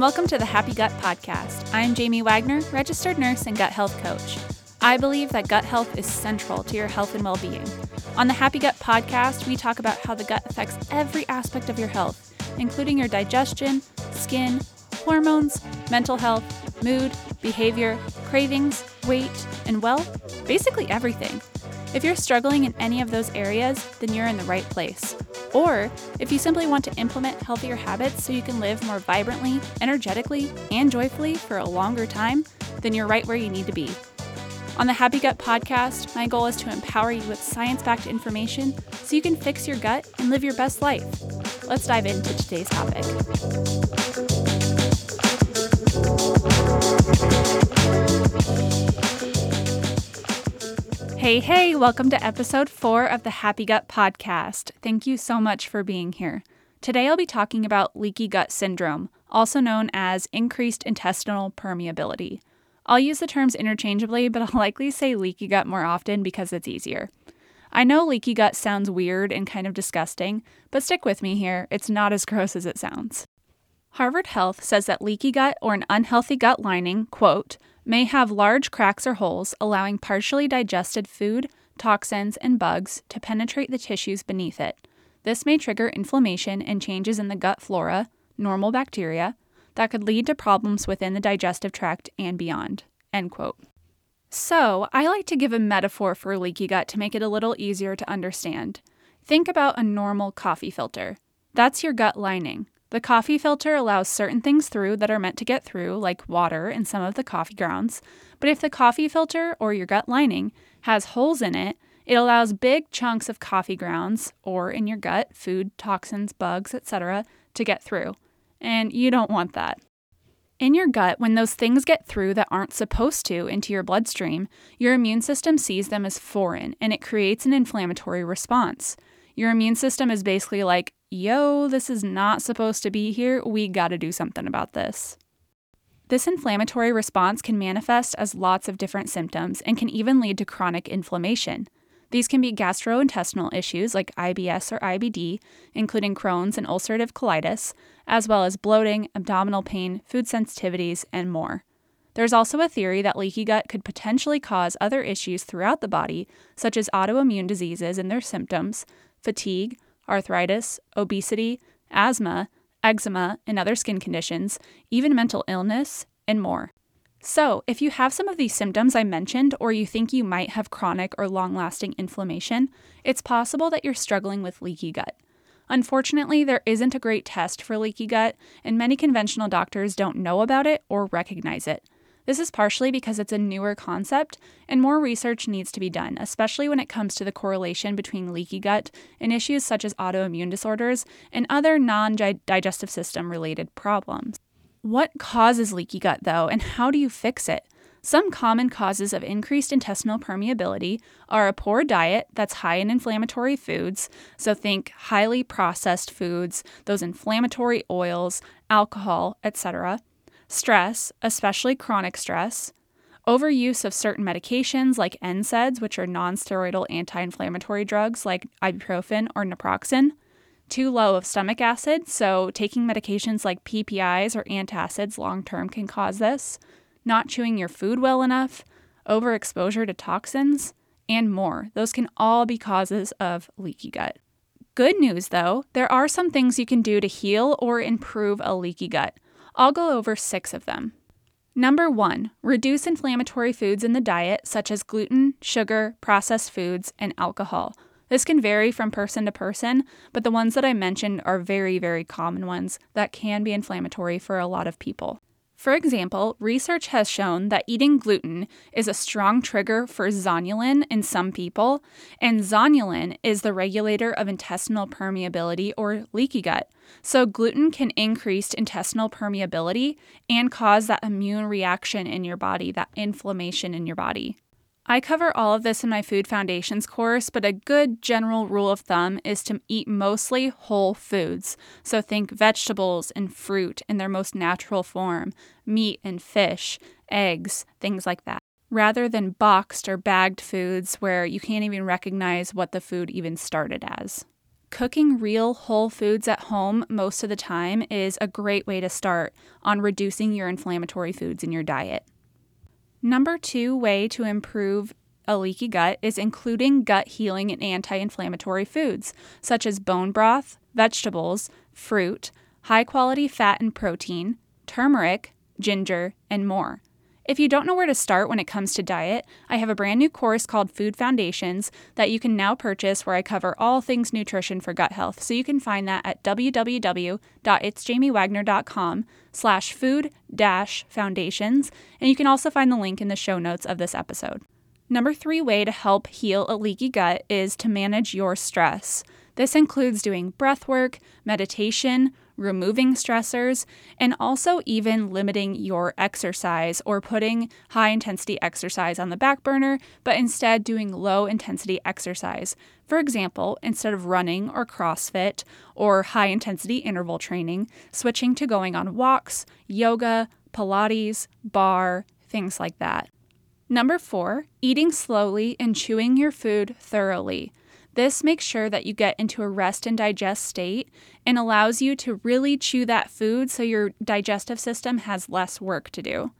and welcome to the Happy Gut Podcast. I'm Jamie Wagner, registered nurse and gut health coach. I believe that gut health is central to your health and well being. On the Happy Gut Podcast, we talk about how the gut affects every aspect of your health, including your digestion, skin, hormones, mental health, mood, behavior, cravings, weight, and well, basically everything. If you're struggling in any of those areas, then you're in the right place. Or if you simply want to implement healthier habits so you can live more vibrantly, energetically, and joyfully for a longer time, then you're right where you need to be. On the Happy Gut podcast, my goal is to empower you with science backed information so you can fix your gut and live your best life. Let's dive into today's topic. Hey, hey, welcome to episode four of the Happy Gut Podcast. Thank you so much for being here. Today I'll be talking about leaky gut syndrome, also known as increased intestinal permeability. I'll use the terms interchangeably, but I'll likely say leaky gut more often because it's easier. I know leaky gut sounds weird and kind of disgusting, but stick with me here, it's not as gross as it sounds. Harvard Health says that leaky gut or an unhealthy gut lining, quote, may have large cracks or holes, allowing partially digested food, toxins, and bugs to penetrate the tissues beneath it. This may trigger inflammation and changes in the gut flora, normal bacteria, that could lead to problems within the digestive tract and beyond. End quote. So, I like to give a metaphor for leaky gut to make it a little easier to understand. Think about a normal coffee filter. That's your gut lining. The coffee filter allows certain things through that are meant to get through, like water and some of the coffee grounds. But if the coffee filter or your gut lining has holes in it, it allows big chunks of coffee grounds or in your gut, food, toxins, bugs, etc., to get through. And you don't want that. In your gut, when those things get through that aren't supposed to into your bloodstream, your immune system sees them as foreign and it creates an inflammatory response. Your immune system is basically like, yo, this is not supposed to be here. We got to do something about this. This inflammatory response can manifest as lots of different symptoms and can even lead to chronic inflammation. These can be gastrointestinal issues like IBS or IBD, including Crohn's and ulcerative colitis, as well as bloating, abdominal pain, food sensitivities, and more. There's also a theory that leaky gut could potentially cause other issues throughout the body, such as autoimmune diseases and their symptoms, fatigue, arthritis, obesity, asthma, eczema, and other skin conditions, even mental illness, and more. So, if you have some of these symptoms I mentioned, or you think you might have chronic or long lasting inflammation, it's possible that you're struggling with leaky gut. Unfortunately, there isn't a great test for leaky gut, and many conventional doctors don't know about it or recognize it. This is partially because it's a newer concept and more research needs to be done, especially when it comes to the correlation between leaky gut and issues such as autoimmune disorders and other non digestive system related problems. What causes leaky gut, though, and how do you fix it? Some common causes of increased intestinal permeability are a poor diet that's high in inflammatory foods, so think highly processed foods, those inflammatory oils, alcohol, etc stress, especially chronic stress, overuse of certain medications like NSAIDs, which are nonsteroidal anti inflammatory drugs like ibuprofen or naproxen, too low of stomach acid, so taking medications like PPIs or antacids long term can cause this, not chewing your food well enough, overexposure to toxins, and more. Those can all be causes of leaky gut. Good news though, there are some things you can do to heal or improve a leaky gut. I'll go over six of them. Number one, reduce inflammatory foods in the diet, such as gluten, sugar, processed foods, and alcohol. This can vary from person to person, but the ones that I mentioned are very, very common ones that can be inflammatory for a lot of people. For example, research has shown that eating gluten is a strong trigger for zonulin in some people, and zonulin is the regulator of intestinal permeability or leaky gut. So, gluten can increase intestinal permeability and cause that immune reaction in your body, that inflammation in your body. I cover all of this in my Food Foundations course, but a good general rule of thumb is to eat mostly whole foods. So think vegetables and fruit in their most natural form, meat and fish, eggs, things like that, rather than boxed or bagged foods where you can't even recognize what the food even started as. cooking real whole foods at home most of the time is a great way to start on reducing your inflammatory foods in your diet. Number two way to improve a leaky gut is including gut healing and anti inflammatory foods, such as bone broth, vegetables, fruit, high quality fat and protein, turmeric, ginger, and more. If you don't know where to start when it comes to diet, I have a brand new course called Food Foundations that you can now purchase where I cover all things nutrition for gut health. So you can find that at www.itsjamiewagner.com slash food dash foundations. And you can also find the link in the show notes of this episode. Number three way to help heal a leaky gut is to manage your stress. This includes doing breath work, meditation, removing stressors, and also even limiting your exercise or putting high intensity exercise on the back burner, but instead doing low intensity exercise. For example, instead of running or CrossFit or high intensity interval training, switching to going on walks, yoga, Pilates, barre, things like that. Number four, eating slowly and chewing your food thoroughly. This makes sure that you get into a rest and digest state and allows you to really chew that food so your digestive system has less work to do.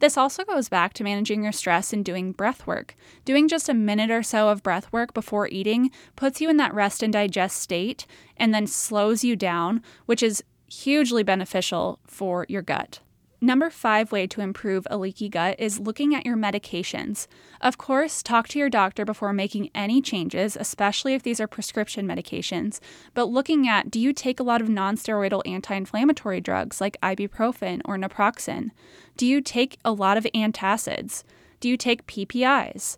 This also goes back to managing your stress and doing breath work. Doing just a minute or so of breath work before eating puts you in that rest and digest state and then slows you down, which is hugely beneficial for your gut. Number five way to improve a leaky gut is looking at your medications. Of course, talk to your doctor before making any changes, especially if these are prescription medications. But looking at do you take a lot of nonsteroidal anti inflammatory drugs like ibuprofen or naproxen? Do you take a lot of antacids? Do you take PPIs?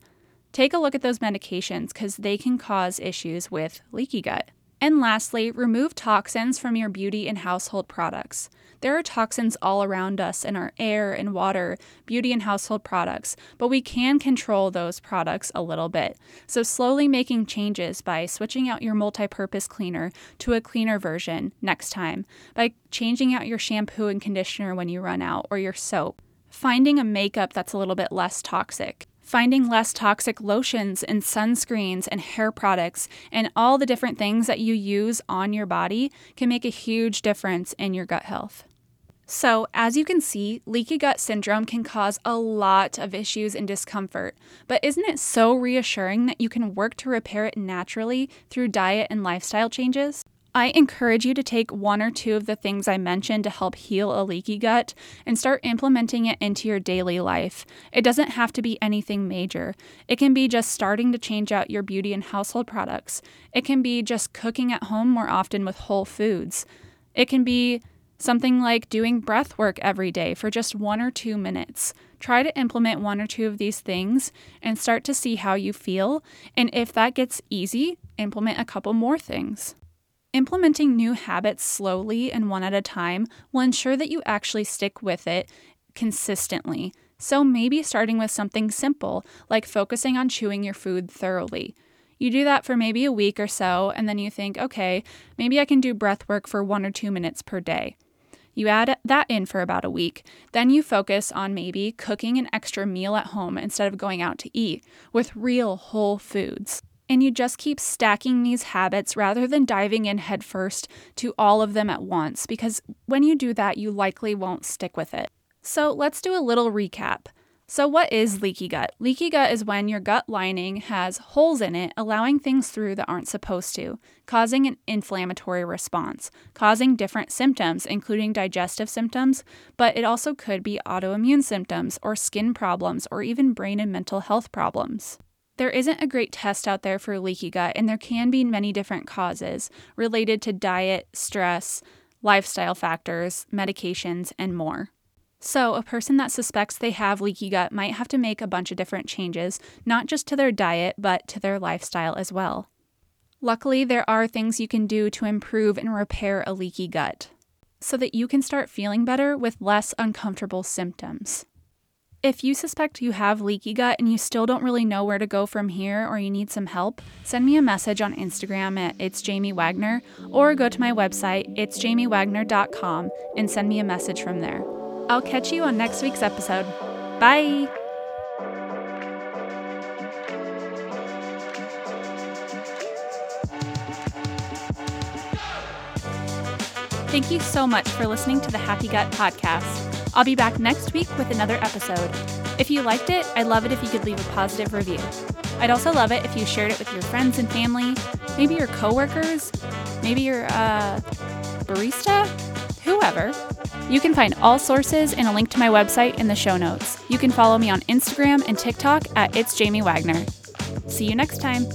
Take a look at those medications because they can cause issues with leaky gut. And lastly, remove toxins from your beauty and household products. There are toxins all around us in our air and water, beauty and household products, but we can control those products a little bit. So, slowly making changes by switching out your multi purpose cleaner to a cleaner version next time, by changing out your shampoo and conditioner when you run out, or your soap, finding a makeup that's a little bit less toxic finding less toxic lotions and sunscreens and hair products and all the different things that you use on your body can make a huge difference in your gut health. So, as you can see, leaky gut syndrome can cause a lot of issues and discomfort, but isn't it so reassuring that you can work to repair it naturally through diet and lifestyle changes? I encourage you to take one or two of the things I mentioned to help heal a leaky gut and start implementing it into your daily life. It doesn't have to be anything major. It can be just starting to change out your beauty and household products. It can be just cooking at home more often with whole foods. It can be something like doing breath work every day for just one or two minutes. Try to implement one or two of these things and start to see how you feel. And if that gets easy, implement a couple more things. Implementing new habits slowly and one at a time will ensure that you actually stick with it consistently. So maybe starting with something simple, like focusing on chewing your food thoroughly. You do that for maybe a week or so, and then you think, okay, maybe I can do breath work for one or two minutes per day. You add that in for about a week. Then you focus on maybe cooking an extra meal at home instead of going out to eat with real whole foods and you just keep stacking these habits rather than diving in headfirst to all of them at once, because when you do that, you likely won't stick with it. So let's do a little recap. So, what is leaky gut? Leaky gut is when your gut lining has holes in it, allowing things through that aren't supposed to, causing an inflammatory response, causing different symptoms, including digestive symptoms, but it also could be autoimmune symptoms, or skin problems, or even brain and mental health problems. There isn't a great test out there for leaky gut, and there can be many different causes related to diet, stress, lifestyle factors, medications, and more. So, a person that suspects they have leaky gut might have to make a bunch of different changes, not just to their diet, but to their lifestyle as well. Luckily, there are things you can do to improve and repair a leaky gut so that you can start feeling better with less uncomfortable symptoms. If you suspect you have leaky gut and you still don't really know where to go from here or you need some help, send me a message on Instagram at It's Jamie Wagner or go to my website, itsjamiewagner.com, and send me a message from there. I'll catch you on next week's episode. Bye! Thank you so much for listening to the Happy Gut podcast. I'll be back next week with another episode. If you liked it, I'd love it if you could leave a positive review. I'd also love it if you shared it with your friends and family, maybe your coworkers, maybe your uh, barista, whoever. You can find all sources and a link to my website in the show notes. You can follow me on Instagram and TikTok at It's Jamie Wagner. See you next time.